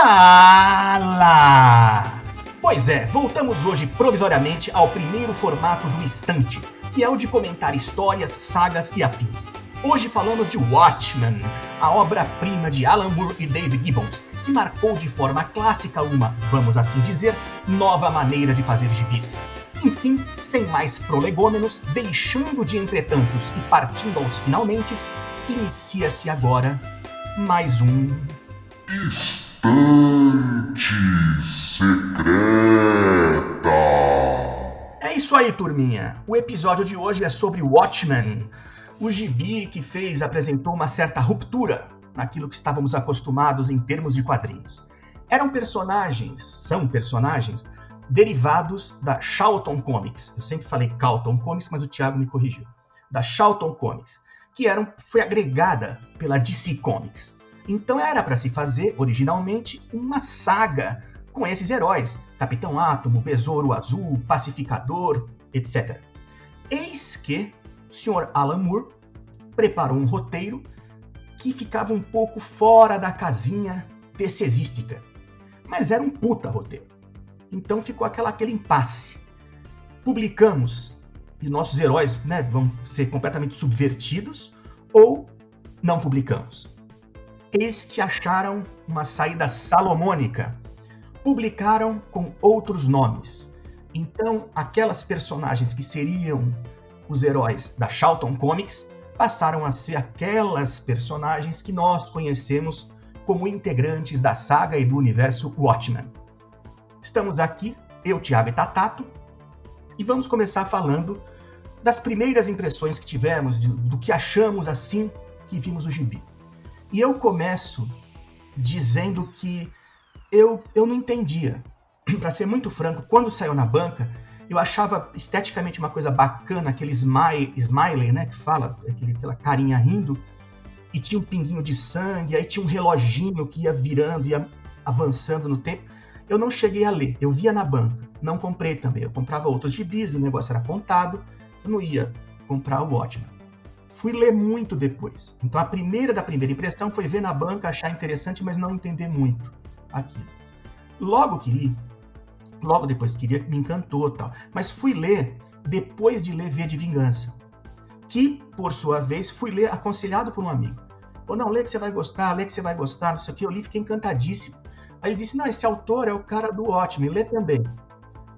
Fala! Pois é, voltamos hoje provisoriamente ao primeiro formato do Estante, que é o de comentar histórias, sagas e afins. Hoje falamos de Watchmen, a obra-prima de Alan Moore e David Gibbons, que marcou de forma clássica uma, vamos assim dizer, nova maneira de fazer gibis. Enfim, sem mais prolegômenos, deixando de entretantos e partindo aos finalmente, inicia-se agora mais um. Estante Secreta. É isso aí, turminha. O episódio de hoje é sobre Watchmen, o gibi que fez, apresentou uma certa ruptura naquilo que estávamos acostumados em termos de quadrinhos. Eram personagens, são personagens, derivados da Charlton Comics. Eu sempre falei Carlton Comics, mas o Thiago me corrigiu. Da Charlton Comics, que eram, foi agregada pela DC Comics. Então era para se fazer, originalmente, uma saga com esses heróis: Capitão Átomo, Besouro Azul, Pacificador, etc. Eis que o Sr. Alan Moore preparou um roteiro que ficava um pouco fora da casinha DCesística. Mas era um puta roteiro. Então ficou aquela, aquele impasse. Publicamos e nossos heróis né, vão ser completamente subvertidos ou não publicamos. Eis que acharam uma saída salomônica. Publicaram com outros nomes. Então, aquelas personagens que seriam os heróis da Charlton Comics passaram a ser aquelas personagens que nós conhecemos como integrantes da saga e do universo Watchmen. Estamos aqui, eu, Thiago e Tatato, e vamos começar falando das primeiras impressões que tivemos, do que achamos assim que vimos o gibi. E eu começo dizendo que eu, eu não entendia. Para ser muito franco, quando saiu na banca, eu achava esteticamente uma coisa bacana, aquele smile, smiley, né, que fala, aquele, aquela carinha rindo, e tinha um pinguinho de sangue, aí tinha um reloginho que ia virando, ia avançando no tempo. Eu não cheguei a ler, eu via na banca, não comprei também. Eu comprava outros gibis, o negócio era contado, eu não ia comprar o Watchmen. Fui ler muito depois. Então a primeira da primeira impressão foi ver na banca, achar interessante, mas não entender muito aquilo. Logo que li, logo depois que li, me encantou tal. Mas fui ler depois de ler V de Vingança, que por sua vez fui ler aconselhado por um amigo. Ou não, lê que você vai gostar, lê que você vai gostar, não sei o que. Eu li, fiquei encantadíssimo. Aí ele disse: Não, esse autor é o cara do Watchmen, lê também.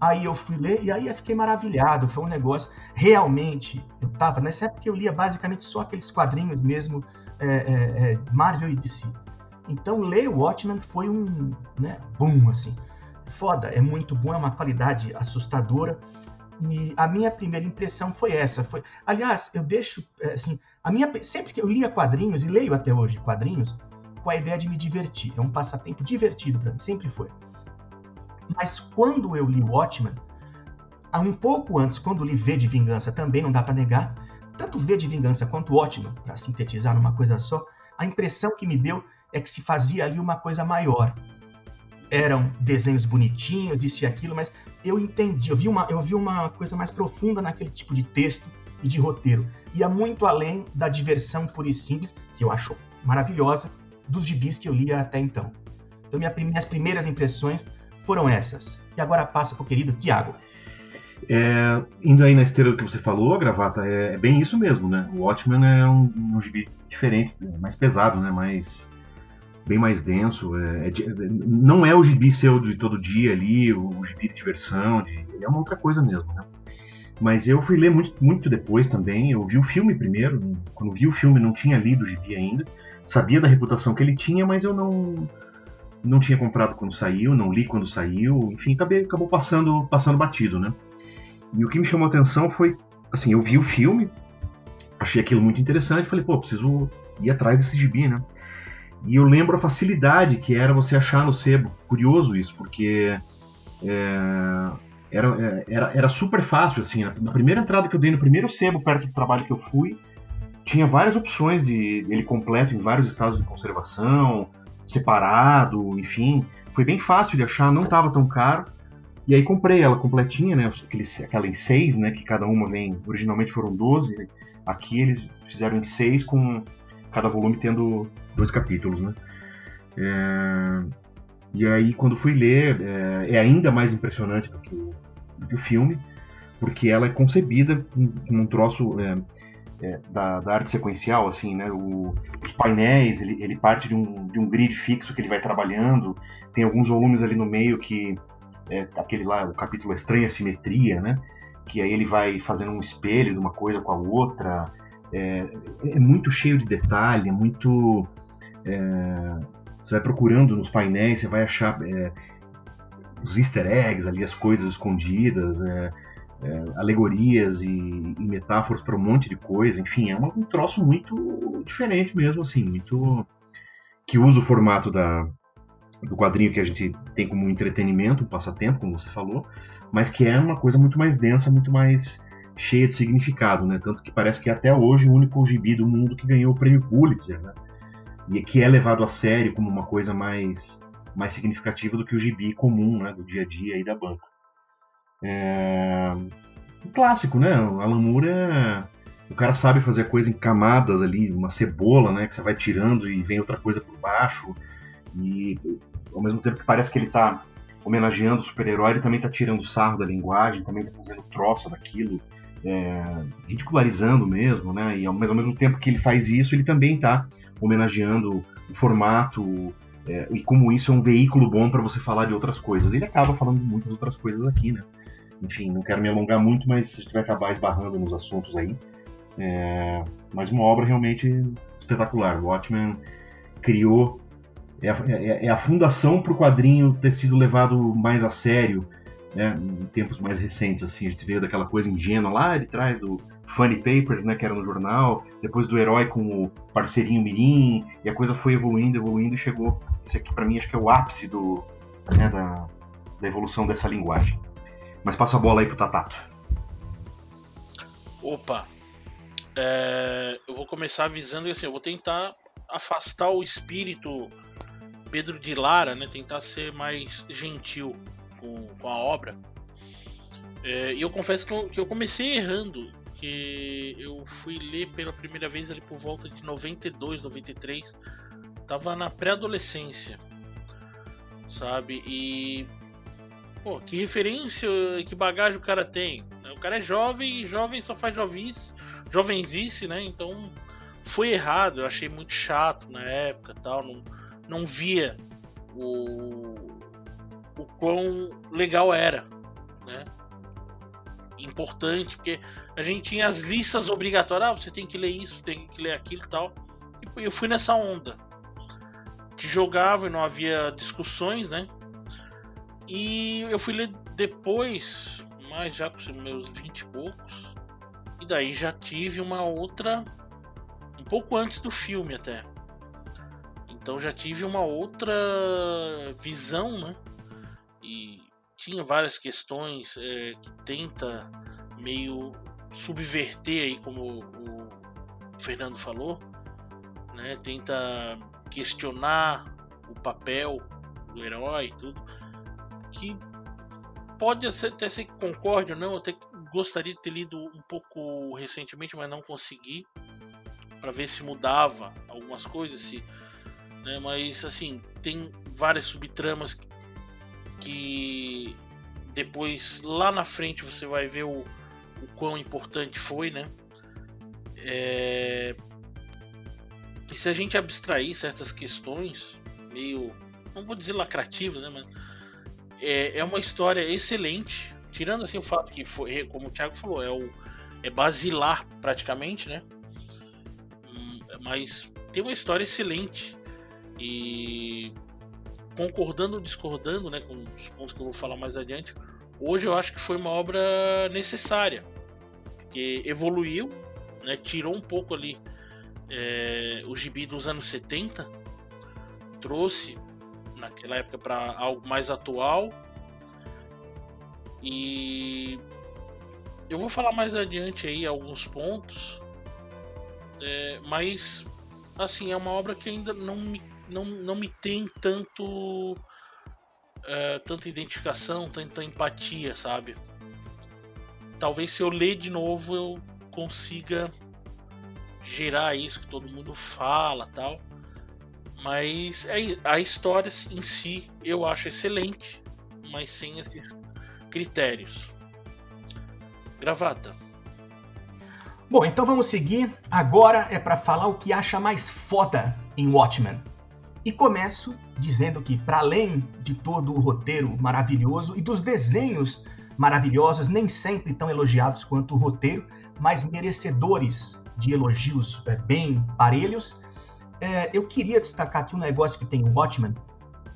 Aí eu fui ler e aí eu fiquei maravilhado. Foi um negócio. Realmente, eu tava. Nessa época eu lia basicamente só aqueles quadrinhos mesmo, é, é, é, Marvel e DC. Então ler o Watchmen foi um né, boom, assim. Foda, é muito bom, é uma qualidade assustadora. E a minha primeira impressão foi essa. Foi, aliás, eu deixo é, assim, a minha sempre que eu lia quadrinhos e leio até hoje quadrinhos, com a ideia de me divertir. É um passatempo divertido para mim, sempre foi. Mas quando eu li Watchmen, um pouco antes, quando li V de Vingança, também não dá para negar, tanto V de Vingança quanto Watchmen, para sintetizar numa coisa só, a impressão que me deu é que se fazia ali uma coisa maior. Eram desenhos bonitinhos, isso e aquilo, mas eu entendi, eu vi uma, eu vi uma coisa mais profunda naquele tipo de texto e de roteiro. Ia muito além da diversão pura e simples, que eu acho maravilhosa, dos gibis que eu lia até então. Então, minha, minhas primeiras impressões foram essas. E agora passo para o querido Tiago. É, indo aí na esteira do que você falou, gravata, é, é bem isso mesmo, né? O Watchmen é um, um gibi diferente, mais pesado, né? Mais, bem mais denso. É, é, não é o gibi seu de todo dia ali, o, o gibi de diversão, de, é uma outra coisa mesmo, né? Mas eu fui ler muito, muito depois também. Eu vi o filme primeiro. Quando vi o filme, não tinha lido o gibi ainda. Sabia da reputação que ele tinha, mas eu não não tinha comprado quando saiu, não li quando saiu, enfim, acabei, acabou passando, passando batido, né? E o que me chamou a atenção foi, assim, eu vi o filme, achei aquilo muito interessante, falei, pô, preciso ir atrás desse gibi, né? E eu lembro a facilidade que era você achar no sebo. Curioso isso, porque é, era, é, era, era super fácil, assim. Na primeira entrada que eu dei, no primeiro sebo perto do trabalho que eu fui, tinha várias opções de ele completo em vários estados de conservação, separado, enfim. Foi bem fácil de achar, não estava tão caro. E aí comprei ela completinha, né? Aquele, aquela em seis, né? Que cada uma vem. Originalmente foram 12. Né? Aqui eles fizeram em seis, com cada volume tendo dois capítulos, né? É... E aí, quando fui ler, é, é ainda mais impressionante do que, o, filme, porque ela é concebida com, um troço é, é, da, da, arte sequencial, assim, né? O, os painéis, ele, ele parte de um, de um grid fixo que ele vai trabalhando, tem alguns volumes ali no meio que é aquele lá, o capítulo Estranha Simetria, né? Que aí ele vai fazendo um espelho de uma coisa com a outra. É, é muito cheio de detalhe, é muito. É, você vai procurando nos painéis, você vai achar é, os easter eggs ali, as coisas escondidas, é, é, alegorias e, e metáforas para um monte de coisa. Enfim, é um troço muito diferente mesmo, assim, muito. que usa o formato da, do quadrinho que a gente tem como entretenimento, um passatempo, como você falou, mas que é uma coisa muito mais densa, muito mais cheia de significado, né? Tanto que parece que é até hoje o único gibi do mundo que ganhou o prêmio Pulitzer, né? E que é levado a sério como uma coisa mais mais significativa do que o gibi comum, né? Do dia a dia aí da banca. É... Um clássico, né? O Alan Moore é... O cara sabe fazer a coisa em camadas ali, uma cebola, né? Que você vai tirando e vem outra coisa por baixo. E ao mesmo tempo que parece que ele está homenageando o super-herói, ele também está tirando sarro da linguagem, também está fazendo troça daquilo, é, ridicularizando mesmo, né? E mas ao mesmo tempo que ele faz isso, ele também está homenageando o formato é, e como isso é um veículo bom para você falar de outras coisas. Ele acaba falando muitas outras coisas aqui, né? Enfim, não quero me alongar muito, mas a gente vai acabar esbarrando nos assuntos aí. É, mas uma obra realmente espetacular. Watchmen criou é a, é, é a fundação para o quadrinho ter sido levado mais a sério né, em tempos mais recentes. Assim, a gente veio daquela coisa ingênua lá de trás do Funny Papers, né, que era no jornal, depois do herói com o parceirinho Mirim, e a coisa foi evoluindo, evoluindo e chegou. Esse aqui, para mim, acho que é o ápice do, né, da, da evolução dessa linguagem. Mas passo a bola aí pro Tatato. Opa! É, eu vou começar avisando que assim, eu vou tentar afastar o espírito Pedro de Lara, né, tentar ser mais gentil com, com a obra. É, e eu confesso que eu, que eu, comecei errando, que eu fui ler pela primeira vez ali por volta de 92, 93, tava na pré-adolescência, sabe? E pô, que referência, que bagagem o cara tem? O cara é jovem e jovem só faz jovis, jovenzice, né? Então foi errado, eu achei muito chato na época, tal, não não via o, o quão legal era, né? Importante, porque a gente tinha as listas obrigatórias, ah, você tem que ler isso, tem que ler aquilo e tal. E eu fui nessa onda. Que jogava e não havia discussões, né? E eu fui ler depois, mas já com meus 20 e poucos. E daí já tive uma outra. Um pouco antes do filme até. Então já tive uma outra visão, né? E tinha várias questões é, que tenta meio subverter aí, como o Fernando falou, né? Tenta questionar o papel do herói e tudo, que pode até ser que concorde ou não, até gostaria de ter lido um pouco recentemente, mas não consegui para ver se mudava algumas coisas, se né? Mas assim, tem várias subtramas que depois lá na frente você vai ver o, o quão importante foi, né? É... E se a gente abstrair certas questões, meio, não vou dizer lacrativas, né? Mas é, é uma história excelente, tirando assim o fato que foi, como o Thiago falou, é o é basilar praticamente, né? Hum, mas tem uma história excelente. E concordando ou discordando né, com os pontos que eu vou falar mais adiante, hoje eu acho que foi uma obra necessária, porque evoluiu, né, tirou um pouco ali é, o gibi dos anos 70, trouxe naquela época para algo mais atual. E eu vou falar mais adiante aí alguns pontos, é, mas assim é uma obra que ainda não me não, não me tem tanto. É, tanta identificação, tanta empatia, sabe? Talvez se eu ler de novo eu consiga gerar isso que todo mundo fala tal. Mas é, a história em si eu acho excelente, mas sem esses critérios. Gravata. Bom, então vamos seguir. Agora é para falar o que acha mais foda em Watchmen. E começo dizendo que, para além de todo o roteiro maravilhoso e dos desenhos maravilhosos, nem sempre tão elogiados quanto o roteiro, mas merecedores de elogios é, bem parelhos, é, eu queria destacar aqui um negócio que tem o Watchmen,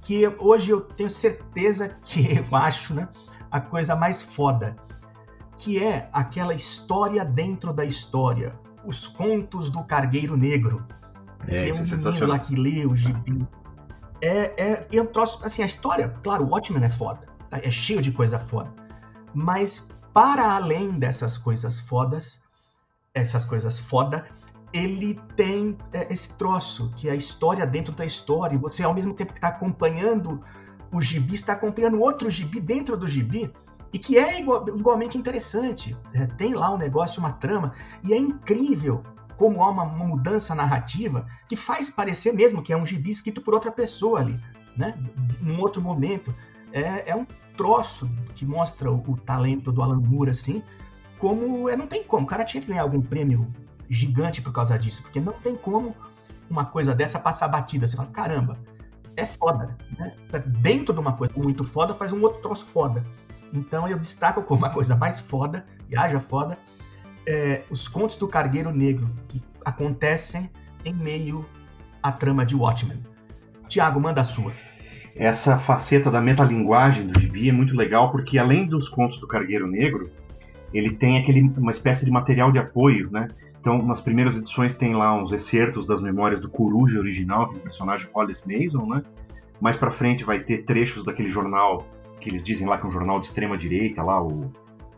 que hoje eu tenho certeza que eu acho né, a coisa mais foda, que é aquela história dentro da história, os contos do Cargueiro Negro, É, que é isso um é menino lá que lê o gibi. É, é, é um troço, assim, a história, claro, o Watchmen é foda, tá? é cheio de coisa foda, mas para além dessas coisas fodas, essas coisas foda, ele tem é, esse troço, que é a história dentro da história, e você ao mesmo tempo que está acompanhando o gibi, está acompanhando outro gibi dentro do gibi, e que é igual- igualmente interessante. É, tem lá um negócio, uma trama, e é incrível como há uma, uma mudança narrativa que faz parecer mesmo que é um gibi escrito por outra pessoa ali, né? Num outro momento. É, é um troço que mostra o, o talento do Alan Moore, assim, como é, não tem como. O cara tinha que ganhar algum prêmio gigante por causa disso, porque não tem como uma coisa dessa passar batida. Você fala, caramba, é foda, né? Dentro de uma coisa muito foda, faz um outro troço foda. Então eu destaco como a coisa mais foda, e haja foda, é, os contos do Cargueiro Negro, que acontecem em meio à trama de Watchmen. Tiago, manda a sua. Essa faceta da metalinguagem do gibi é muito legal porque além dos contos do Cargueiro Negro, ele tem aquele uma espécie de material de apoio, né? Então, nas primeiras edições tem lá uns excertos das memórias do Coruja original, que é o personagem Hollis Mason, né? Mais pra frente vai ter trechos daquele jornal que eles dizem lá que é um jornal de extrema direita, lá o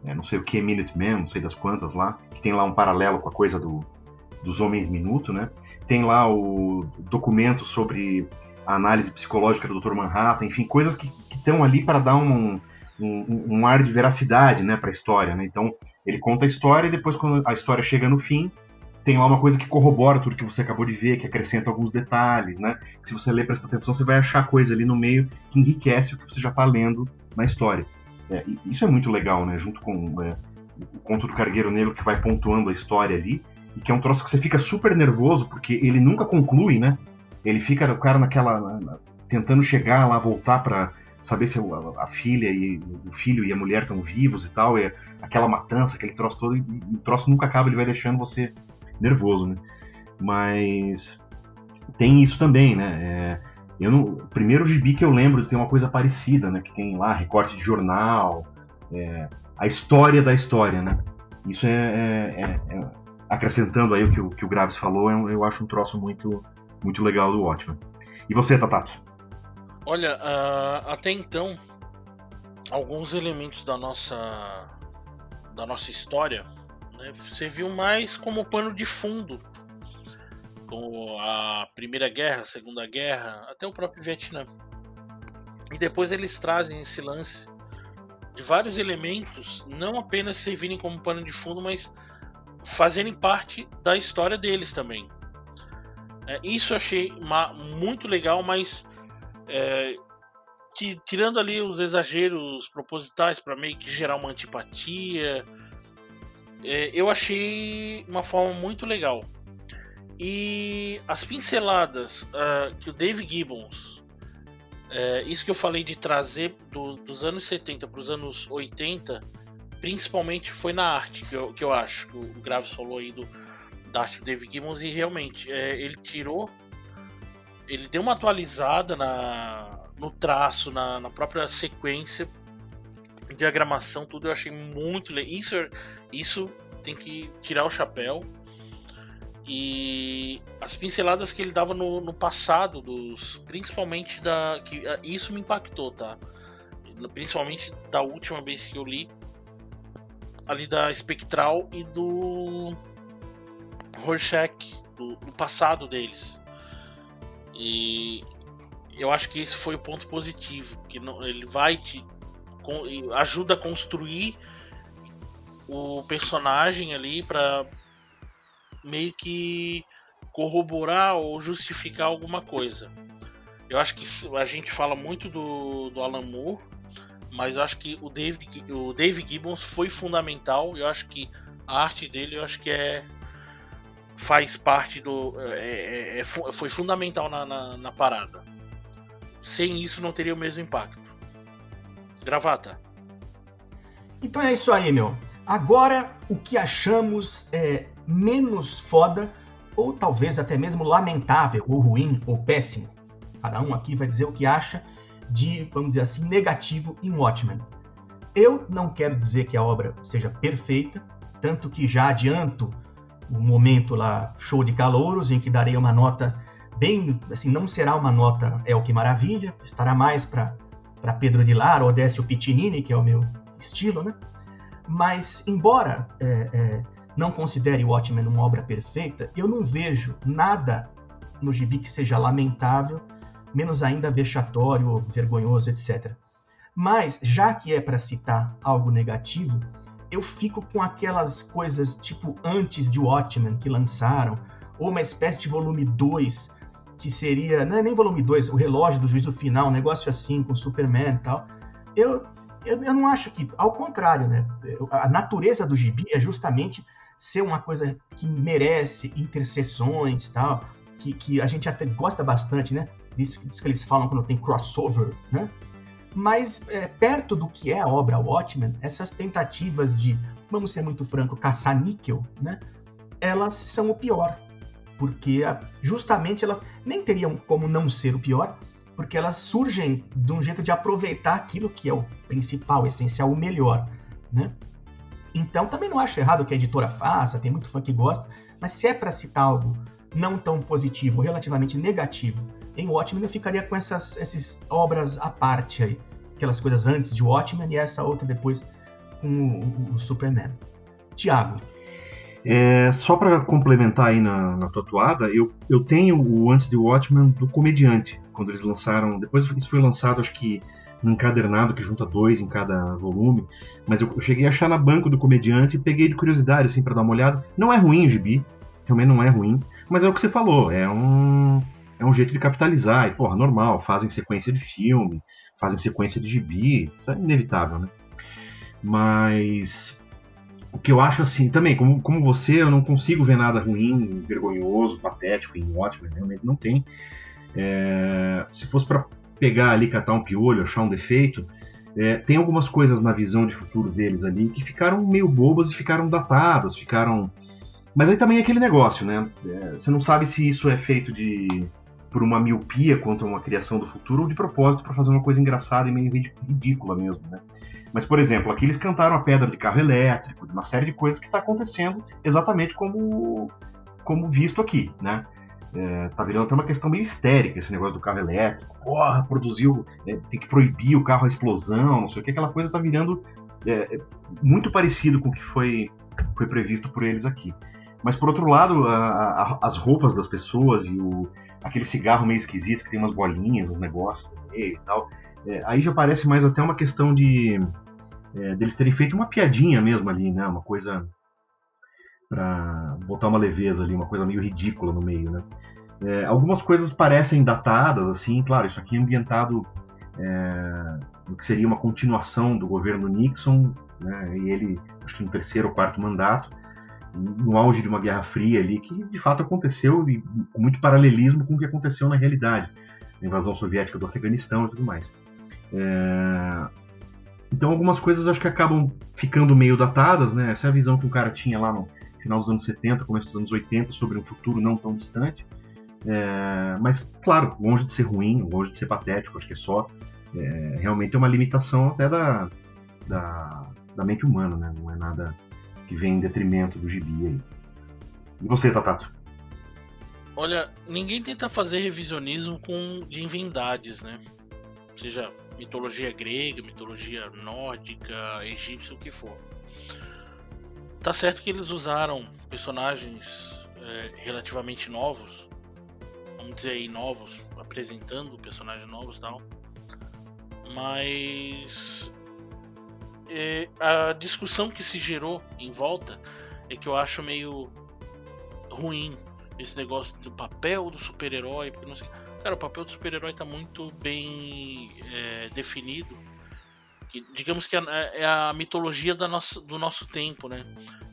é, não sei o que Minuteman, não sei das quantas lá, que tem lá um paralelo com a coisa do, dos homens minuto, né? Tem lá o documento sobre a análise psicológica do Dr. Manhattan, enfim, coisas que estão ali para dar um, um, um ar de veracidade né, para a história. Né? Então, ele conta a história e depois, quando a história chega no fim, tem lá uma coisa que corrobora tudo que você acabou de ver, que acrescenta alguns detalhes. Né? Se você ler presta atenção, você vai achar coisa ali no meio que enriquece o que você já está lendo na história. É, isso é muito legal, né? junto com é, o conto do Cargueiro Negro que vai pontuando a história ali, e que é um troço que você fica super nervoso, porque ele nunca conclui, né? Ele fica o cara naquela. na- na- tentando chegar lá, voltar pra saber se a, a filha e o filho e a mulher estão vivos e tal, e aquela matança, aquele troço todo, o troço nunca acaba, ele vai deixando você nervoso, né? Mas tem isso também, né? É, eu não, o primeiro gibi que eu lembro ter uma coisa parecida, né? Que tem lá recorte de jornal, é, a história da história, né? Isso é, é- é- é- acrescentando aí o que o, que o Graves falou, é um- eu acho um troço muito muito legal do Watchmen. E você, Tatato? Olha, ah, até então, alguns elementos da nossa da nossa história né, serviam mais como pano de fundo, como a Primeira Guerra, a Segunda Guerra, até o próprio Vietnã. E depois eles trazem esse lance de vários elementos, não apenas servirem como pano de fundo, mas fazerem parte da história deles também. É, isso eu achei muito legal, mas é, tirando ali os exageros propositais para meio que gerar uma antipatia, é, eu achei uma forma muito legal. E as pinceladas ah, que o Dave Gibbons, é, isso que eu falei de trazer do- dos anos 70 para os anos 80, principalmente foi na arte, que eu, que eu acho, que o Graves falou aí do, da arte do Dave Gibbons, e realmente é, ele tirou ele deu uma atualizada na, no traço, na, na própria sequência, diagramação, tudo eu achei muito legal. Isso, isso tem que tirar o chapéu. E as pinceladas que ele dava no, no passado, dos principalmente da. que Isso me impactou, tá? Principalmente da última vez que eu li. Ali da Spectral e do. Rorschach, do, do passado deles. E eu acho que esse foi o ponto positivo, que não, ele vai te com- ajuda a construir o personagem ali para meio que corroborar ou justificar alguma coisa. Eu acho que a gente fala muito do, do Alan Moore, mas eu acho que o David, o David Gibbons foi fundamental. Eu acho que a arte dele, eu acho que é faz parte do é, é, é foi fundamental na, na, na, parada. Sem isso não teria o mesmo impacto. Gravata. Então é isso aí, meu. Agora o que achamos é menos foda ou talvez até mesmo lamentável, ou ruim, ou péssimo. Cada um aqui vai dizer o que acha de, vamos dizer assim, negativo em Watchmen. Eu não quero dizer que a obra seja perfeita, tanto que já adianto o momento lá, show de calouros, em que darei uma nota bem, assim, não será uma nota é o que maravilha, estará mais para Pedro de Lara ou Décio Pitinini, que é o meu estilo, né? Mas, embora é, é, não considere Watchmen uma obra perfeita, eu não vejo nada no gibi que seja lamentável, menos ainda vexatório, vergonhoso, etc. Mas, já que é para citar algo negativo, eu fico com aquelas coisas tipo antes de Watchmen que lançaram, ou uma espécie de volume 2, que seria, não é nem volume 2, o relógio do juízo final, um negócio assim, com Superman e tal. Eu, eu, eu não acho que, ao contrário, né? A natureza do gibi é justamente ser uma coisa que merece interseções tal, que, que a gente até gosta bastante, né? Disso, disso que eles falam quando tem crossover, né? Mas é, perto do que é a obra Watchmen, essas tentativas de, vamos ser muito franco, caçar níquel, né? Elas são o pior, porque justamente elas nem teriam como não ser o pior, porque elas surgem de um jeito de aproveitar aquilo que é o principal, o essencial, o melhor, né? Então também não acho errado que a editora faça, tem muito fã que gosta, mas se é para citar algo não tão positivo, relativamente negativo, em Watchmen eu ficaria com essas, essas obras à parte aí. Aquelas coisas antes de Watchmen e essa outra depois com o, o Superman. Tiago. É, só para complementar aí na, na tua toada, eu, eu tenho o antes de Watchmen do Comediante, quando eles lançaram. Depois isso foi lançado, acho que um encadernado que junta dois em cada volume. Mas eu, eu cheguei a achar na banca do comediante e peguei de curiosidade, assim, para dar uma olhada. Não é ruim o gibi, realmente não é ruim, mas é o que você falou, é um, é um jeito de capitalizar. E, porra, normal, fazem sequência de filme, fazem sequência de gibi, isso é inevitável, né? Mas o que eu acho assim, também, como, como você, eu não consigo ver nada ruim, vergonhoso, patético em ótimo, realmente não tem. É, se fosse para pegar ali, catar um piolho, achar um defeito, é, tem algumas coisas na visão de futuro deles ali que ficaram meio bobas e ficaram datadas, ficaram. Mas aí também é aquele negócio, né? É, você não sabe se isso é feito de por uma miopia quanto a uma criação do futuro ou de propósito para fazer uma coisa engraçada e meio ridícula mesmo, né? Mas, por exemplo, aqui eles cantaram a pedra de carro elétrico, uma série de coisas que está acontecendo exatamente como, como visto aqui, né? É, tá virando até uma questão meio histérica esse negócio do carro elétrico. Porra, produziu, é, tem que proibir o carro a explosão, não sei o que. Aquela coisa tá virando é, muito parecido com o que foi, foi previsto por eles aqui. Mas por outro lado, a, a, as roupas das pessoas e o, aquele cigarro meio esquisito que tem umas bolinhas, uns negócios no meio e tal. É, aí já parece mais até uma questão de é, deles terem feito uma piadinha mesmo ali, né? Uma coisa para botar uma leveza ali, uma coisa meio ridícula no meio, né? É, algumas coisas parecem datadas, assim, claro, isso aqui é ambientado é, no que seria uma continuação do governo Nixon, né, e ele, acho que no terceiro ou quarto mandato, no auge de uma guerra fria ali, que de fato aconteceu e com muito paralelismo com o que aconteceu na realidade, a invasão soviética do Afeganistão e tudo mais. É, então algumas coisas acho que acabam ficando meio datadas, né? Essa é a visão que o cara tinha lá no, final dos anos 70, começo dos anos 80, sobre um futuro não tão distante. É, mas, claro, longe de ser ruim, longe de ser patético, acho que é só. É, realmente é uma limitação até da, da, da, mente humana, né? Não é nada que vem em detrimento do gibi aí. E você, Tatato? Olha, ninguém tenta fazer revisionismo com divindades, né? Seja mitologia grega, mitologia nórdica, egípcia, o que for. Tá certo que eles usaram personagens é, relativamente novos, vamos dizer aí novos, apresentando personagens novos e tal, mas é, a discussão que se gerou em volta é que eu acho meio ruim, esse negócio do papel do super-herói, porque não sei. Cara, o papel do super-herói tá muito bem é, definido. Que, digamos que é, é a mitologia da nossa, do nosso tempo, né?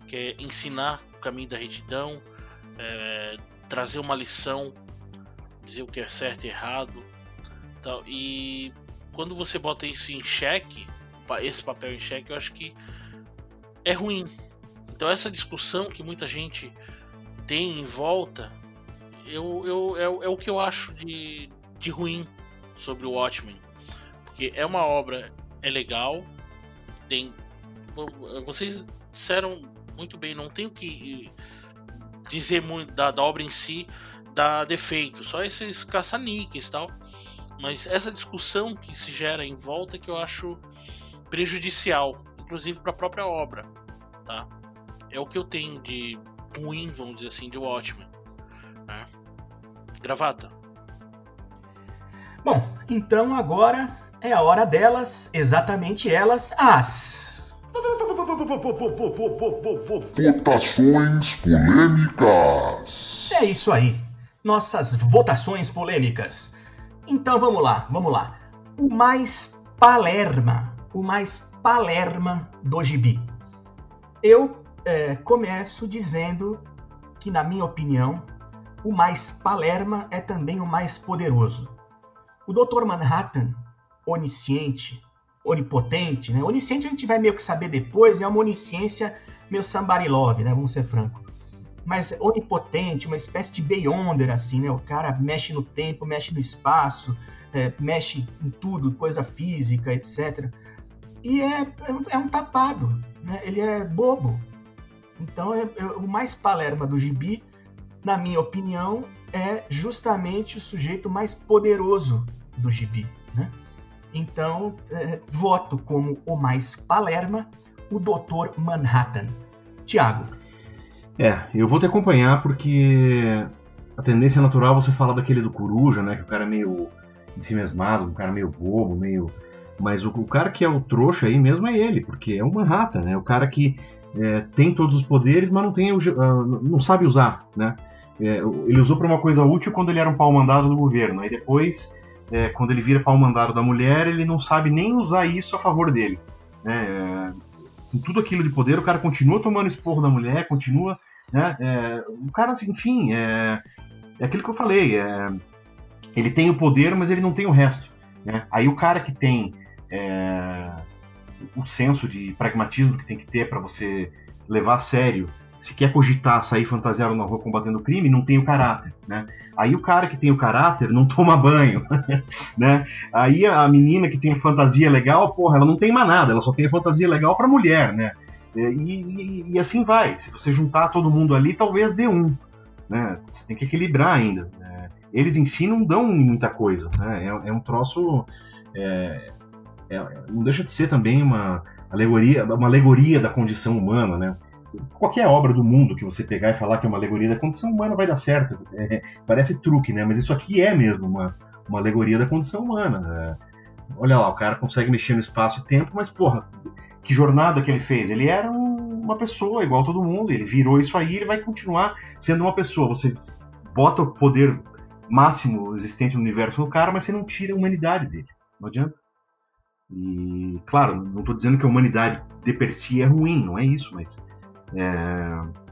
Que é ensinar o caminho da retidão, é, trazer uma lição, dizer o que é certo e errado. Tal. E quando você bota isso em xeque, esse papel em xeque, eu acho que é ruim. Então essa discussão que muita gente tem em volta, eu, eu, é, é o que eu acho de, de ruim sobre o Watchmen. Porque é uma obra, é legal, tem. Vocês disseram muito bem, não tenho que dizer muito da, da obra em si, dá defeito, só esses caça-níqueis tal. Mas essa discussão que se gera em volta que eu acho prejudicial, inclusive para a própria obra, tá? É o que eu tenho de ruim, vamos dizer assim, de Watchmen. Gravata. Bom, então agora é a hora delas, exatamente elas, as. Votações polêmicas. É isso aí, nossas votações polêmicas. Então vamos lá, vamos lá. O mais palerma, o mais palerma do gibi. Eu é, começo dizendo que, na minha opinião, o mais palerma é também o mais poderoso. O Dr. Manhattan, onisciente, onipotente, né? Onisciente a gente vai meio que saber depois, é uma onisciência meio somebody love, né? Vamos ser francos mas onipotente, uma espécie de Beyonder, assim, né? O cara mexe no tempo, mexe no espaço, é, mexe em tudo, coisa física, etc. E é, é, é um tapado, né? Ele é bobo. Então, é, é, o mais palerma do gibi, na minha opinião, é justamente o sujeito mais poderoso do gibi, né? Então, é, voto como o mais palerma o Dr. Manhattan. Tiago. É, eu vou te acompanhar porque a tendência natural é você falar daquele do Coruja, né? Que o cara é meio ensimesmado, um cara meio bobo, meio. Mas o, o, cara que é o trouxa aí mesmo é ele, porque é um Manhattan, né? O cara que é, tem todos os poderes, mas não tem uh, não sabe usar, né? É, ele usou para uma coisa útil quando ele era um pau mandado do governo. Aí depois, é, quando ele vira pau mandado da mulher, ele não sabe nem usar isso a favor dele. Né? É, com tudo aquilo de poder, o cara continua tomando esporro da mulher, continua. Né, é, o cara, assim, enfim, é, é aquilo que eu falei. É, ele tem o poder, mas ele não tem o resto. Né? Aí o cara que tem o senso de pragmatismo que tem que ter para você levar a sério se quer cogitar sair fantasiado na rua combatendo crime, não tem o caráter, né? Aí o cara que tem o caráter não toma banho, né? Aí a menina que tem a fantasia legal, porra, ela não tem mais nada, ela só tem a fantasia legal para mulher, né? E, e, e, assim vai. Se você juntar todo mundo ali, talvez dê um, né? Você tem que equilibrar ainda. Né? Eles em si não dão muita coisa, né? É, é um troço... É, é, não deixa de ser também uma alegoria, uma alegoria da condição humana, né? Qualquer obra do mundo que você pegar e falar que é uma alegoria da condição humana vai dar certo. É, parece truque, né? Mas isso aqui é mesmo uma, uma alegoria da condição humana. É, olha lá, o cara consegue mexer no espaço e tempo, mas porra, que jornada que ele fez? Ele era um, uma pessoa igual todo mundo, ele virou isso aí, ele vai continuar sendo uma pessoa. Você bota o poder máximo existente no universo no cara, mas você não tira a humanidade dele. Não adianta. E, claro, não estou dizendo que a humanidade de per si é ruim, não é isso, mas é,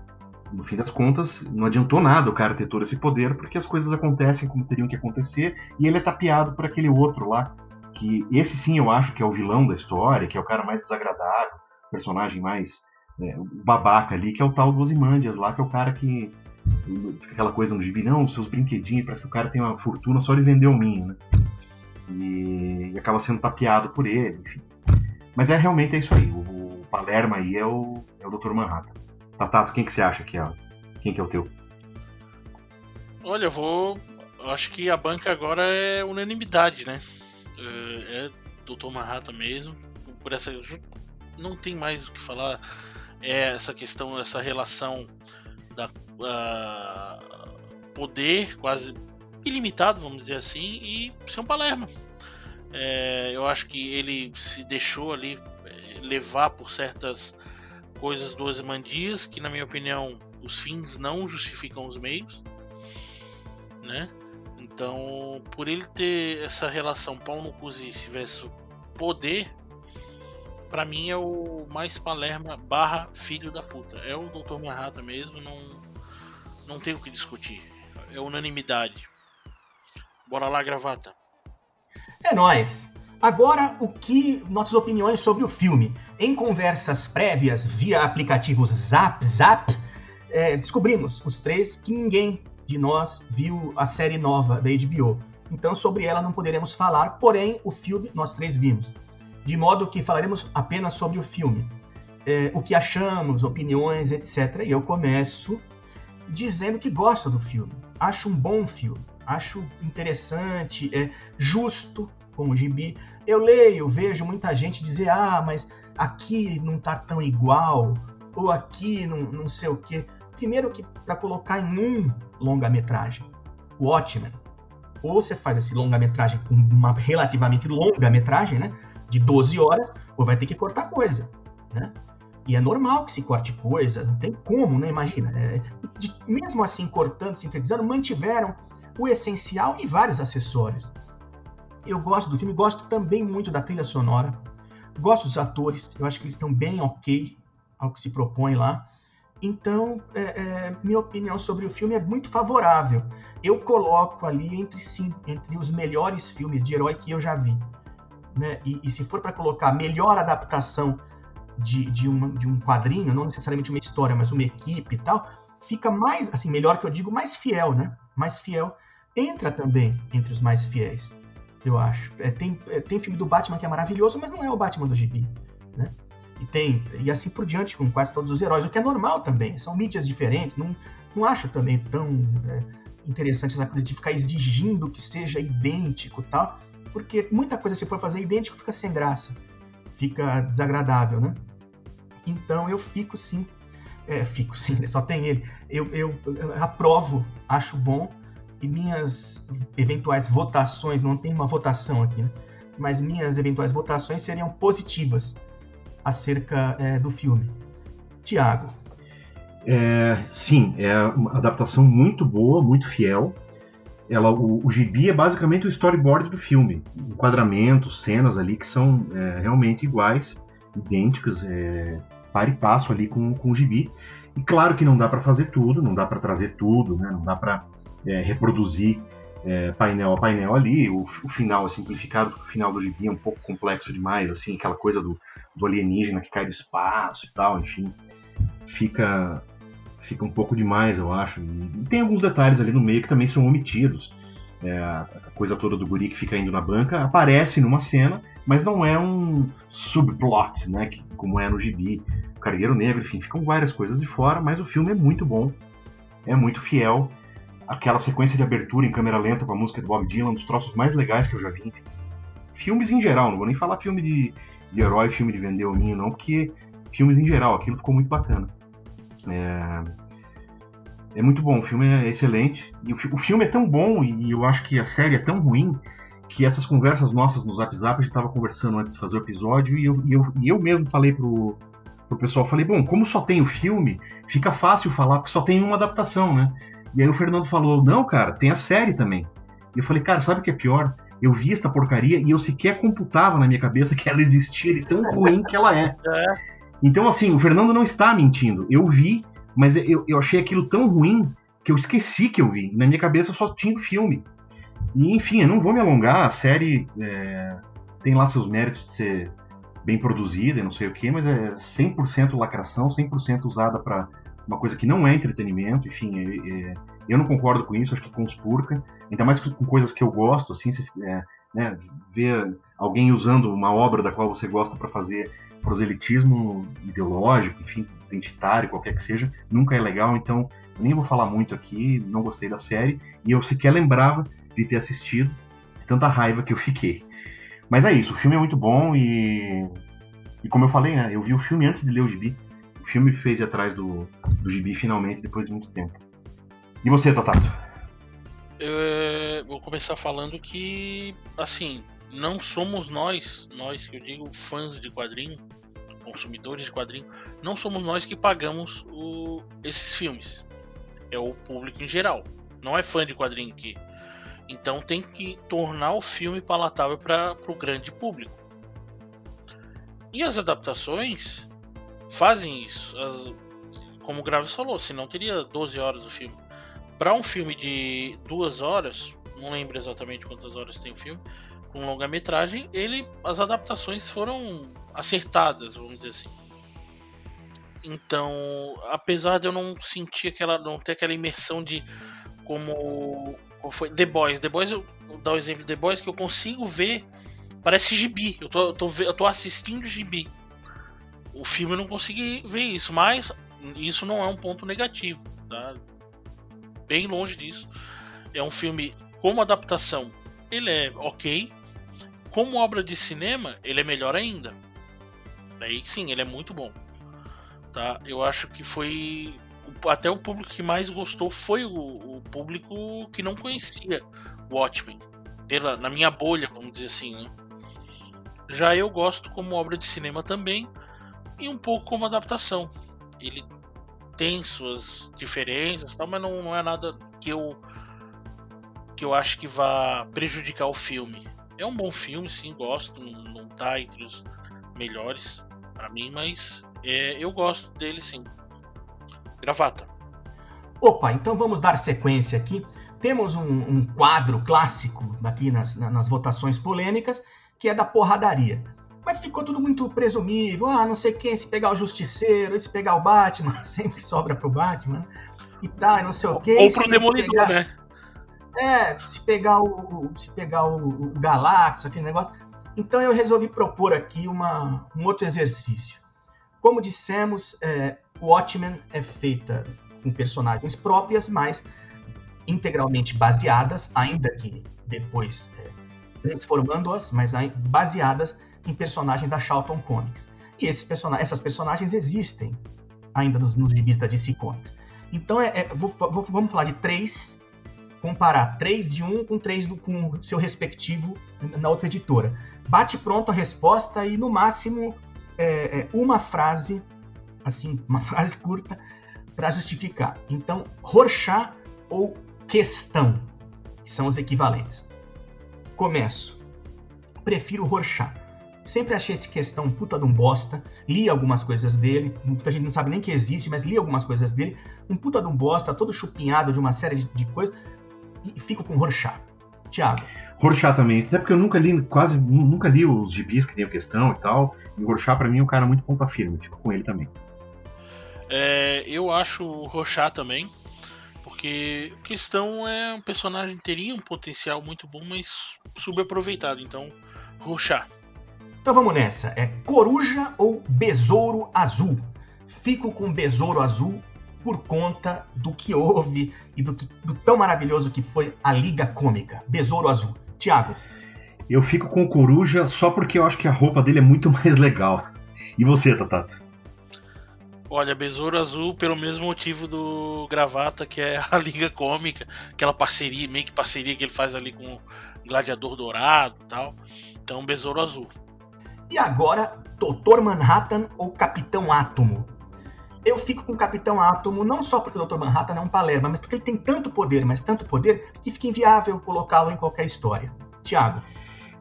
no fim das contas, não adiantou nada o cara ter todo esse poder, porque as coisas acontecem como teriam que acontecer, e ele é tapeado por aquele outro lá, que esse sim eu acho que é o vilão da história, que é o cara mais desagradável, o personagem mais é, babaca ali, que é o tal do Ozymandias lá, que é o cara que fica aquela coisa no gibi, não, seus brinquedinhos, parece que o cara tem uma fortuna só de vender o minho, né? E, e acaba sendo tapeado por ele, enfim. Mas é realmente é isso aí. O, Palermo aí é o, é o Dr. Manhattan. Tatato, quem que você acha que é? Quem que é o teu? Olha, eu vou. Acho que a banca agora é unanimidade, né? É, é Dr. Manhattan mesmo. Por essa. Não tem mais o que falar. É essa questão, essa relação da uh, poder quase ilimitado, vamos dizer assim, e um Palermo. É, eu acho que ele se deixou ali levar por certas coisas do Ozymandias, que na minha opinião os fins não justificam os meios. né? Então, por ele ter essa relação pau no cozice versus poder, para mim é o mais Palerma barra filho da puta. É o Dr. Manhattan mesmo, não, não tem o que discutir. É unanimidade. Bora lá, gravata. É nóis. Agora, o que nossas opiniões sobre o filme. Em conversas prévias via aplicativo Zap Zap, é, descobrimos, os três, que ninguém de nós viu a série nova da HBO. Então, sobre ela não poderemos falar, porém, o filme nós três vimos. De modo que falaremos apenas sobre o filme. É, o que achamos, opiniões, etc. E eu começo dizendo que gosto do filme. Acho um bom filme. Acho interessante, é justo como gibi. Eu leio, vejo muita gente dizer: ah, mas aqui não tá tão igual, ou aqui não, não sei o quê. Primeiro que para colocar em um longa-metragem, o Watchmen, ou você faz esse longa-metragem com uma relativamente longa metragem, né? De 12 horas, ou vai ter que cortar coisa, né? E é normal que se corte coisa, não tem como, né? Imagina. É, de, mesmo assim, cortando, sintetizando, mantiveram o essencial e vários acessórios. Eu gosto do filme, gosto também muito da trilha sonora, gosto dos atores, eu acho que eles estão bem ok ao que se propõe lá. Então, é, é, minha opinião sobre o filme é muito favorável. Eu coloco ali entre sim, entre os melhores filmes de herói que eu já vi. Né? E, e se for para colocar melhor adaptação de, de, uma, de um quadrinho, não necessariamente uma história, mas uma equipe e tal, fica mais, assim, melhor que eu digo, mais fiel, né? Mais fiel. Entra também entre os mais fiéis, eu acho. É, tem, é, tem filme do Batman que é maravilhoso, mas não é o Batman do Gibi, né? E tem, e assim por diante com quase todos os heróis, o que é normal também. São mídias diferentes, não, não acho também tão é, interessante essa coisa de ficar exigindo que seja idêntico tal, porque muita coisa se for fazer idêntico fica sem graça, fica desagradável, né? Então eu fico sim, é, fico sim, só tem ele. Eu, eu, eu aprovo, acho bom, e minhas eventuais votações, não tem uma votação aqui, né? mas minhas eventuais votações seriam positivas acerca é, do filme. Tiago. É, sim, é uma adaptação muito boa, muito fiel. Ela, o, o gibi é basicamente o storyboard do filme. Enquadramentos, cenas ali que são é, realmente iguais, idênticas, é, par e passo ali com, com o gibi. E claro que não dá para fazer tudo, não dá para trazer tudo, né? não dá para é, reproduzir é, painel a painel ali. O, o, final é simplificado, porque o final do gibi é um pouco complexo demais, assim, aquela coisa do, do alienígena que cai do espaço e tal, enfim. Fica, fica um pouco demais, eu acho. E tem alguns detalhes ali no meio que também são omitidos. É, a coisa toda do guri que fica indo na banca aparece numa cena, mas não é um subplot, né? Que, como é no gibi. O Cargueiro Negro, enfim, ficam várias coisas de fora, mas o filme é muito bom, é muito fiel aquela sequência de abertura em câmera lenta com a música do Bob Dylan, um dos troços mais legais que eu já vi. Filmes em geral, não vou nem falar filme de, de herói, filme de vender o ninho, não, porque filmes em geral, aquilo ficou muito bacana. É, é muito bom, o filme é excelente. E o, o, filme é tão bom e eu acho que a série é tão ruim que essas conversas nossas no Zap Zap, a gente estava conversando antes de fazer o episódio e eu, e eu, e eu mesmo falei pro, pro pessoal, falei, bom, como só tem o filme, fica fácil falar, porque só tem uma adaptação, né? E aí o Fernando falou: não, cara, tem a série também. E eu falei, cara, sabe o que é pior? Eu vi esta porcaria e eu sequer computava na minha cabeça que ela existia de tão ruim que ela é. é. Então, assim, o Fernando não está mentindo. Eu vi, mas eu, eu achei aquilo tão ruim que eu esqueci que eu vi. Na minha cabeça só tinha o filme. E, enfim, eu não vou me alongar. A série é, tem lá seus méritos de ser bem produzida e não sei o que, mas é 100% lacração, 100% usada para uma coisa que não é entretenimento, enfim, é, é, eu não concordo com isso, acho que conspurca, ainda mais com coisas que eu gosto, assim, você, é, né, ver alguém usando uma obra da qual você gosta para fazer proselitismo ideológico, enfim, identitário, qualquer que seja, nunca é legal, então nem vou falar muito aqui, não gostei da série, e eu sequer lembrava de ter assistido, de tanta raiva que eu fiquei. Mas é isso, o filme é muito bom e, e como eu falei, né, eu vi o filme antes de ler o gibi, filme fez atrás do, do gibi finalmente, depois de muito tempo. E você, Tatato? Eu é, vou começar falando que, assim, não somos nós, nós que eu digo, fãs de quadrinho, consumidores de quadrinho, não somos nós que pagamos o, esses filmes. É o público em geral. não é fã de quadrinho aqui. Então tem que tornar o filme palatável para o grande público. E as adaptações fazem isso. As, como o Graves falou, senão teria 12 horas o filme. Para um filme de duas horas, não lembro exatamente quantas horas tem o filme, com longa-metragem, ele as adaptações foram acertadas, vamos dizer assim. Então, apesar de eu não sentir aquela, não ter aquela imersão de como, como foi The Boys, The Boys, eu vou dar o exemplo de The Boys que eu consigo ver, parece gibi. Eu tô, eu tô, eu tô assistindo gibi. O filme eu não consegui ver isso, mas isso não é um ponto negativo, tá? Bem longe disso. É um filme como adaptação, ele é ok. Como obra de cinema, ele é melhor ainda. Aí sim, ele é muito bom. Tá? Eu acho que foi até o público que mais gostou foi o, o público que não conhecia Watchmen. Pela, na minha bolha, vamos dizer assim. Né? Já eu gosto como obra de cinema também e um pouco como adaptação. Ele tem suas diferenças, tal, mas não, não é nada que eu que eu acho que vá prejudicar o filme. É um bom filme, sim, gosto, não, não tá entre os melhores para mim, mas é, eu gosto dele sim. Gravata. Opa, então vamos dar sequência aqui. Temos um, um quadro clássico aqui nas, nas votações polêmicas, que é da porradaria. Mas ficou tudo muito presumível. Ah, não sei quem, se pegar o Justiceiro, se pegar o Batman, sempre sobra pro Batman. E tal, tá, não sei o quê. Ou pro Demolidor, pegar... né? É, se pegar o, se pegar o, o Galactus, aquele negócio. Então eu resolvi propor aqui uma, um outro exercício. Como dissemos, é, Watchmen é feita com personagens próprias, mas integralmente baseadas, ainda que depois é, transformando-as, mas baseadas em personagens da Charlton Comics. E esses person essas personagens existem ainda nos, nos gibis da DC Comics. Então é, é vou, vou, vamos falar de três comparar três de um com três do, com seu respectivo na outra editora. Bate pronto a resposta e no máximo é, é uma frase, assim, uma frase curta para justificar. Então, Rorschach ou questão, que são os equivalentes. Começo. Prefiro Rorschach. Sempre achei esse questão um puta de um bosta. Li algumas coisas dele. Muita gente não sabe nem que existe, mas li algumas coisas dele. Um puta de um bosta, todo chupinhado de uma série de, de coisas e fico com Rorschach. Tiago. Rorschach também, até porque eu nunca li, quase nunca li os gibis que tem a questão e tal. E o Rorschach pra mim é um cara muito ponta firme, fico com ele também. É, eu acho o Rorschach também, porque questão é um personagem teria um potencial muito bom, mas subaproveitado. Então, Rorschach. Então vamos nessa. É Coruja ou Besouro Azul? Fico com Besouro Azul por conta do que houve e do, que, do tão maravilhoso que foi a Liga Cômica. Besouro Azul. Tiago. Eu fico com Coruja só porque eu acho que a roupa dele é muito mais legal. E você, Tatato? Olha, Besouro Azul pelo mesmo motivo do Gravata, que é a Liga Cômica, aquela parceria, meio que parceria que ele faz ali com o Gladiador Dourado e tal. Então, Besouro Azul. E agora, Doutor Manhattan ou Capitão Átomo? eu fico com o Capitão Átomo, não só porque o Dr. Manhattan é um palerma, mas porque ele tem tanto poder, mas tanto poder, que fica inviável colocá-lo em qualquer história. Tiago.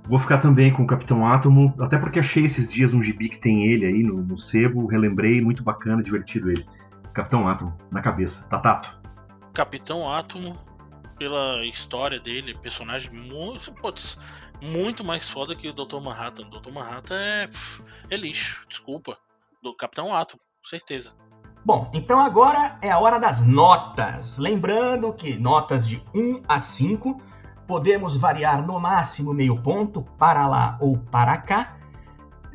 Vou ficar também com o Capitão Átomo, até porque achei esses dias um gibi que tem ele aí no, no sebo, relembrei, muito bacana, divertido ele. Capitão Átomo, na cabeça. Tatato. Capitão Átomo, pela história dele, personagem muito, putz, muito mais foda que o Dr. Manhattan. O Dr. Manhattan é, é lixo, desculpa. Do Capitão Átomo, com certeza. Bom, então agora é a hora das notas. Lembrando que notas de 1 a 5 podemos variar no máximo meio ponto para lá ou para cá,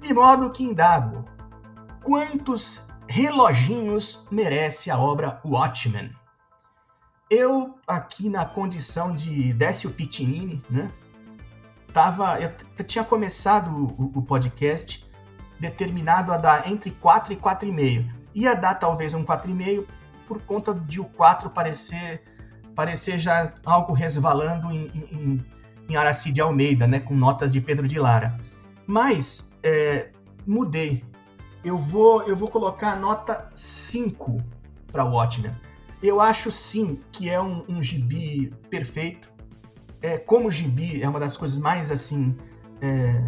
de modo que indago: quantos reloginhos merece a obra Watchmen? Eu, aqui na condição de Décio Pitinini, né? Tava, eu, tinha começado o, o podcast determinado a dar entre 4 e 4,5 ia dar talvez um 4,5 por conta de o 4 parecer, parecer já algo resvalando em, em, em Aracide Almeida, né, com notas de Pedro de Lara. Mas é, mudei. Eu vou, eu vou colocar a nota 5 para Watchmen. Eu acho sim que é um, um gibi perfeito. É, como gibi, é uma das coisas mais assim é,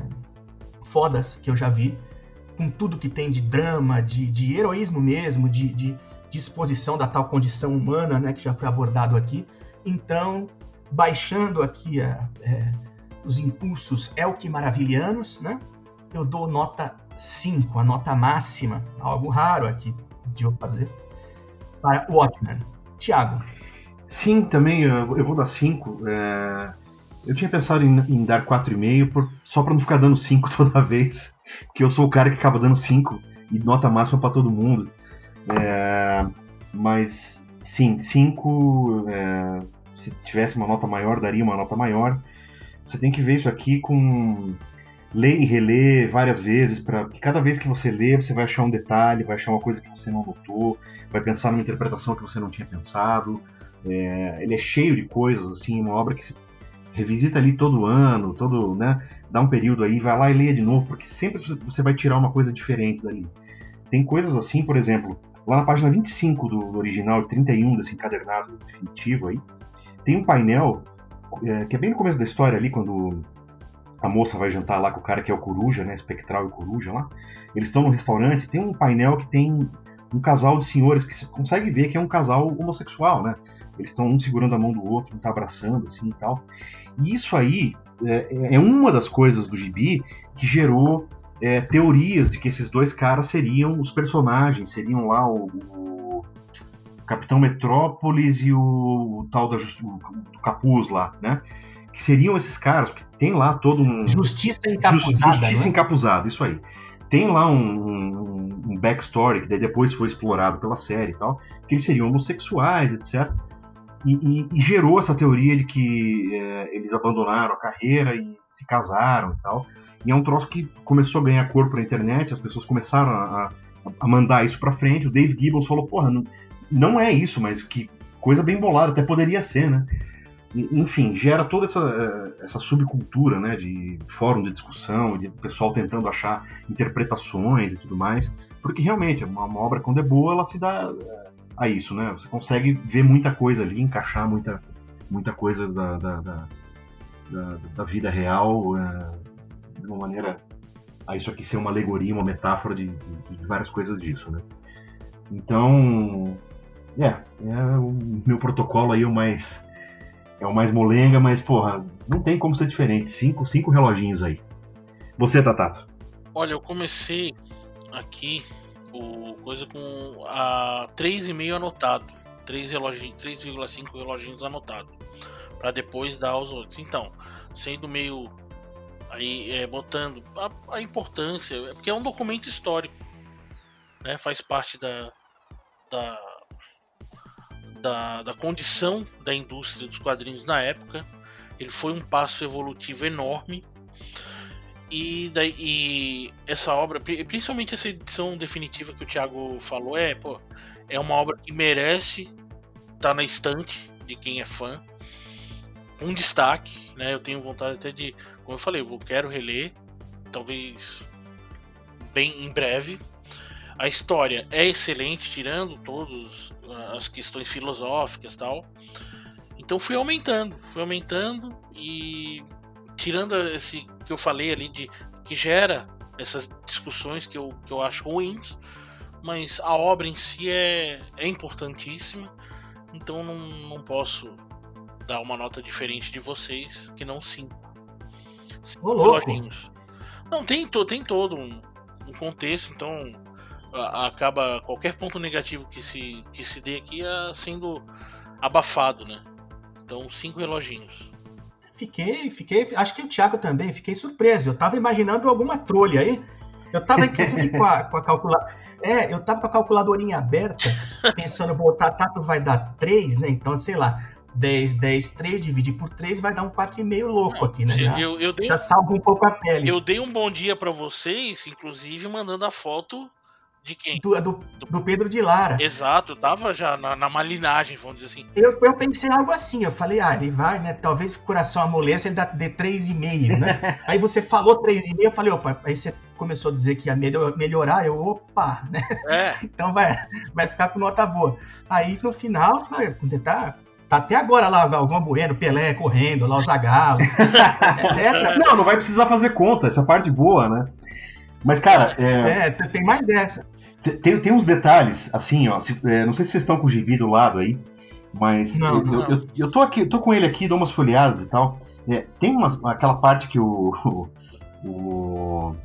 fodas que eu já vi. Com tudo que tem de drama, de, de heroísmo mesmo, de, de, exposição da tal condição humana, né, que já foi abordado aqui. Então, baixando aqui a, é, os impulsos é o que maravilhanos, né? Eu dou nota 5, a nota máxima, algo raro aqui de eu fazer, para Watchmen. Tiago. Sim, também eu vou dar 5. É... Eu tinha pensado em, em dar 4,5 só para não ficar dando 5 toda vez, porque eu sou o cara que acaba dando 5 e nota máxima para todo mundo. É... Mas sim, 5. É... Se tivesse uma nota maior, daria uma nota maior. Você tem que ver isso aqui com ler e reler várias vezes, para que cada vez que você lê, você vai achar um detalhe, vai achar uma coisa que você não notou, vai pensar numa interpretação que você não tinha pensado. É, ele é cheio de coisas, assim, uma obra que se revisita ali todo ano, todo, né, dá um período aí, vai lá e leia de novo, porque sempre você vai tirar uma coisa diferente dali. Tem coisas assim, por exemplo, lá na página 25 do, do original e 31 desse encadernado definitivo aí, tem um painel é, que é bem no começo da história ali, quando a moça vai jantar lá com o cara que é o Coruja, né? Espectral e Coruja lá. Eles estão no restaurante, tem um painel que tem um casal de senhores que você consegue ver que é um casal homossexual, né? Eles estão um segurando a mão do outro, um tá abraçando, assim e tal. E isso aí é, é uma das coisas do gibi que gerou é, teorias de que esses dois caras seriam os personagens, seriam lá o, o Capitão Metrópolis e o, o tal da, o, Capuz lá, né? Que seriam esses caras, porque tem lá todo um. Justiça encapuzada. Justiça né? encapuzada, isso aí. Tem lá um, um, um, backstory, que depois foi explorado pela série e tal, que eles seriam homossexuais, etc. E, e, e gerou essa teoria de que é, eles abandonaram a carreira e se casaram e tal. E é um troço que começou a ganhar corpo na internet, as pessoas começaram a, a mandar isso pra frente. O Dave Gibbons falou: porra, não, não é isso, mas que coisa bem bolada, até poderia ser, né? enfim, gera toda essa, eh, essa subcultura né, de fórum de discussão, de pessoal tentando achar interpretações e tudo mais, porque realmente uma, uma obra quando é boa ela se dá eh, a isso, né? Você consegue ver muita coisa ali, encaixar muita, muita coisa da, da, da, da, da vida real é, de uma maneira a isso aqui ser uma alegoria, uma metáfora de, de, de várias coisas disso, né? Então, é, é o meu protocolo aí o mais é o mais molenga, mas, porra, não tem como ser diferente. Cinco, cinco reloginhos aí. Você, Tatato? Olha, eu comecei aqui coisa com a 3,5 anotado. 3,5 reloginhos anotado. para depois dar aos outros. Então, sendo meio aí é, botando a, a, importância, é porque é um documento histórico, né? Faz parte da, da da, da condição da indústria dos quadrinhos na época. Ele foi um passo evolutivo enorme. E, daí, e essa obra, principalmente essa edição definitiva que o Thiago falou, é, pô, é uma obra que merece estar tá na estante de quem é fã. Um destaque, né? Eu tenho vontade até de, como eu falei, eu quero reler, talvez bem em breve. A história é excelente, tirando todas as questões filosóficas tal. Então fui aumentando, fui aumentando e tirando esse que eu falei ali de que gera essas discussões que eu, que eu acho ruins, mas a obra em si é, é importantíssima, então não, não posso dar uma nota diferente de vocês, que não cinco. Cinco Ô, Não, tem, tem todo um, um contexto, então acaba qualquer ponto negativo que se, que se dê aqui é sendo abafado, né? Então, cinco reloginhos. Fiquei, fiquei, acho que o Thiago também, fiquei surpreso. Eu tava imaginando alguma trolha aí. Eu tava inclusive com a, com a calculadora. É, eu tava com a calculadorinha aberta, pensando, botar tato vai dar 3, né? Então, sei lá, 10, 10, 3, dividir por 3 vai dar um 4,5 louco aqui, né? Já, eu, eu dei, já salva um pouco a pele. Eu dei um bom dia para vocês, inclusive mandando a foto De quem? Do, do, do Pedro de Lara. Exato, tava já na, na malinagem, vamos dizer assim. Eu, eu pensei algo assim, eu falei, ah, ele vai, né? Talvez o coração amoleça, ele dá de 3,5, né? aí você falou 3,5, eu falei, opa, aí você começou a dizer que ia melhorar, eu, opa, né? É. então vai, vai ficar com nota boa. Aí no final, tá, Tá até agora lá o Galvão Bueno, Pelé correndo, lá o Zagalo. é, não, não vai precisar fazer conta, essa parte boa, né? Mas, cara. É, é tem mais dessa. Tem, tem uns detalhes, assim, ó. Se, é, não sei se vocês estão com o gibi do lado aí, mas não, eu, não. Eu, eu, eu, tô aqui, tô com ele aqui, dou umas folheadas e tal. É, tem umas, aquela parte que o, o, o,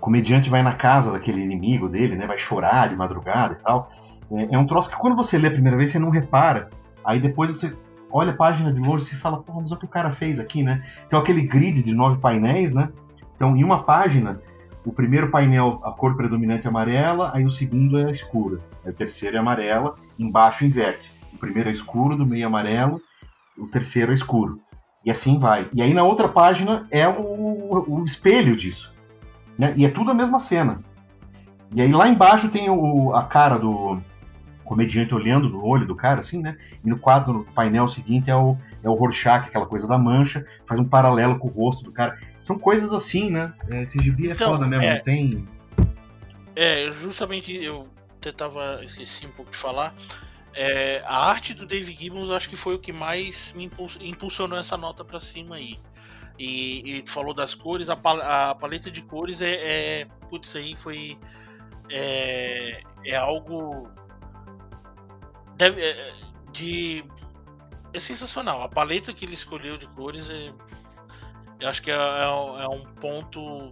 comediante vai na casa daquele inimigo dele, né? Vai chorar de madrugada e tal. É, é, um troço que quando você lê a primeira vez você não repara. Aí depois você olha a página de longe e fala, pô, mas o que o cara fez aqui, né? Então aquele grid de nove painéis, né? Então em uma página o primeiro painel, a cor predominante é amarela, aí o segundo é escura. Aí o terceiro é amarela, embaixo inverte. O primeiro é escuro, do meio é amarelo, o terceiro é escuro. E assim vai. E aí na outra página é o, o espelho disso. Né? E é tudo a mesma cena. E aí lá embaixo tem o, a cara do comediante olhando no olho do cara, assim, né? E no quadro, no painel seguinte, é o, é o Rorschach, aquela coisa da mancha, faz um paralelo com o rosto do cara. São coisas assim, né? É, esse gibi é então, foda mesmo, é, não tem. É, justamente eu tentava, esqueci um pouco de falar. É, a arte do Dave Gibbons acho que foi o que mais me impulsionou essa nota para cima aí. E ele falou das cores, a, pal a paleta de cores é, é. Putz, aí foi. É, é algo. Deve, é, de. É sensacional. A paleta que ele escolheu de cores é, eu acho que é, é, é, um ponto,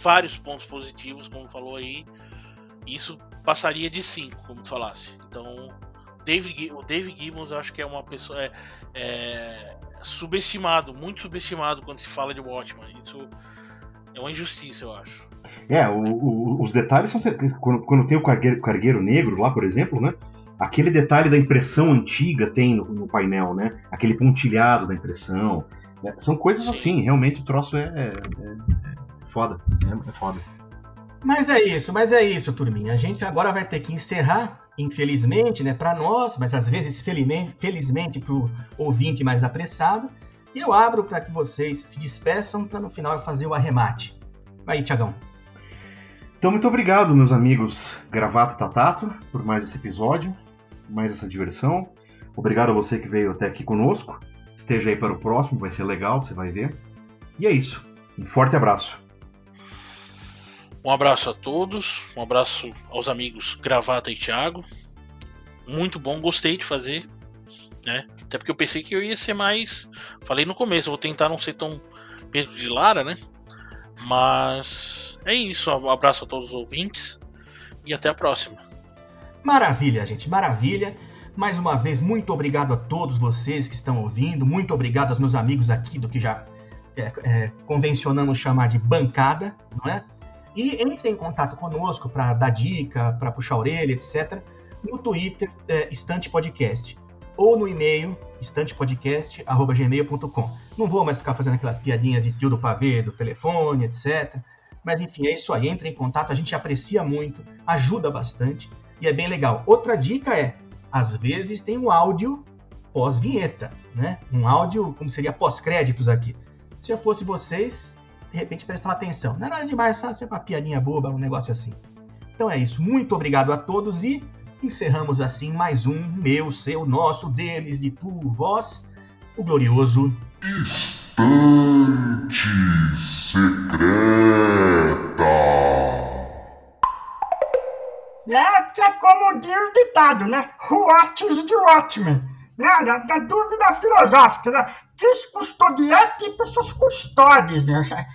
vários pontos positivos, como falou aí. Isso passaria de 5, como falasse. Então, o David Gibbons acho que é uma pessoa é, é, subestimado, muito subestimado quando se fala de Watchmen. Isso é uma injustiça, eu acho. É, o, o, os detalhes são quando, quando tem o cargueiro, cargueiro, negro lá, por exemplo, né? Aquele detalhe da impressão antiga tem no, no painel, né? Aquele pontilhado da impressão. É, são coisas Sim. assim, realmente o troço é, é, é foda. É, é, foda. Mas é isso, mas é isso, turminha. A gente agora vai ter que encerrar, infelizmente, né, para nós, mas às vezes felizmente, felizmente para o ouvinte mais apressado. E eu abro para que vocês se despeçam para no final eu fazer o arremate. Aí, Tiagão. Então, muito obrigado, meus amigos Gravata Tatato, por mais esse episódio, mais essa diversão. Obrigado a você que veio até aqui conosco esteja aí para o próximo, vai ser legal, você vai ver. E é isso. Um forte abraço. Um abraço a todos, um abraço aos amigos Gravata e Thiago. Muito bom, gostei de fazer. Né? Até porque eu pensei que eu ia ser mais. Falei no começo, vou tentar não ser tão Pedro de Lara, né? Mas é isso. Um abraço a todos os ouvintes e até a próxima. Maravilha, gente, maravilha. Mais uma vez, muito obrigado a todos vocês que estão ouvindo, muito obrigado aos meus amigos aqui do que já é, é, convencionamos chamar de bancada, não é? E entre em contato conosco para dar dica, para puxar a orelha, etc., no Twitter, é, Estante Podcast, ou no e-mail, estantepodcast.gmail.com. Não vou mais ficar fazendo aquelas piadinhas de tio do pavê, do telefone, etc. Mas enfim, é isso aí. Entre em contato, a gente aprecia muito, ajuda bastante e é bem legal. Outra dica é às vezes tem um áudio pós-vinheta, né? Um áudio, como seria pós-créditos aqui. Se eu fosse vocês, de repente prestar atenção. Não é nada demais, sabe? Sempre uma piadinha boba, um negócio assim. Então é isso. Muito obrigado a todos e encerramos assim mais um meu, seu, nosso, deles, de tu, vós, o glorioso Estante Secreta. É, que é como diz o ditado, né? What is the Watchman? Né? Da, dúvida filosófica, né? Quis custodiar e pessoas custódias, né?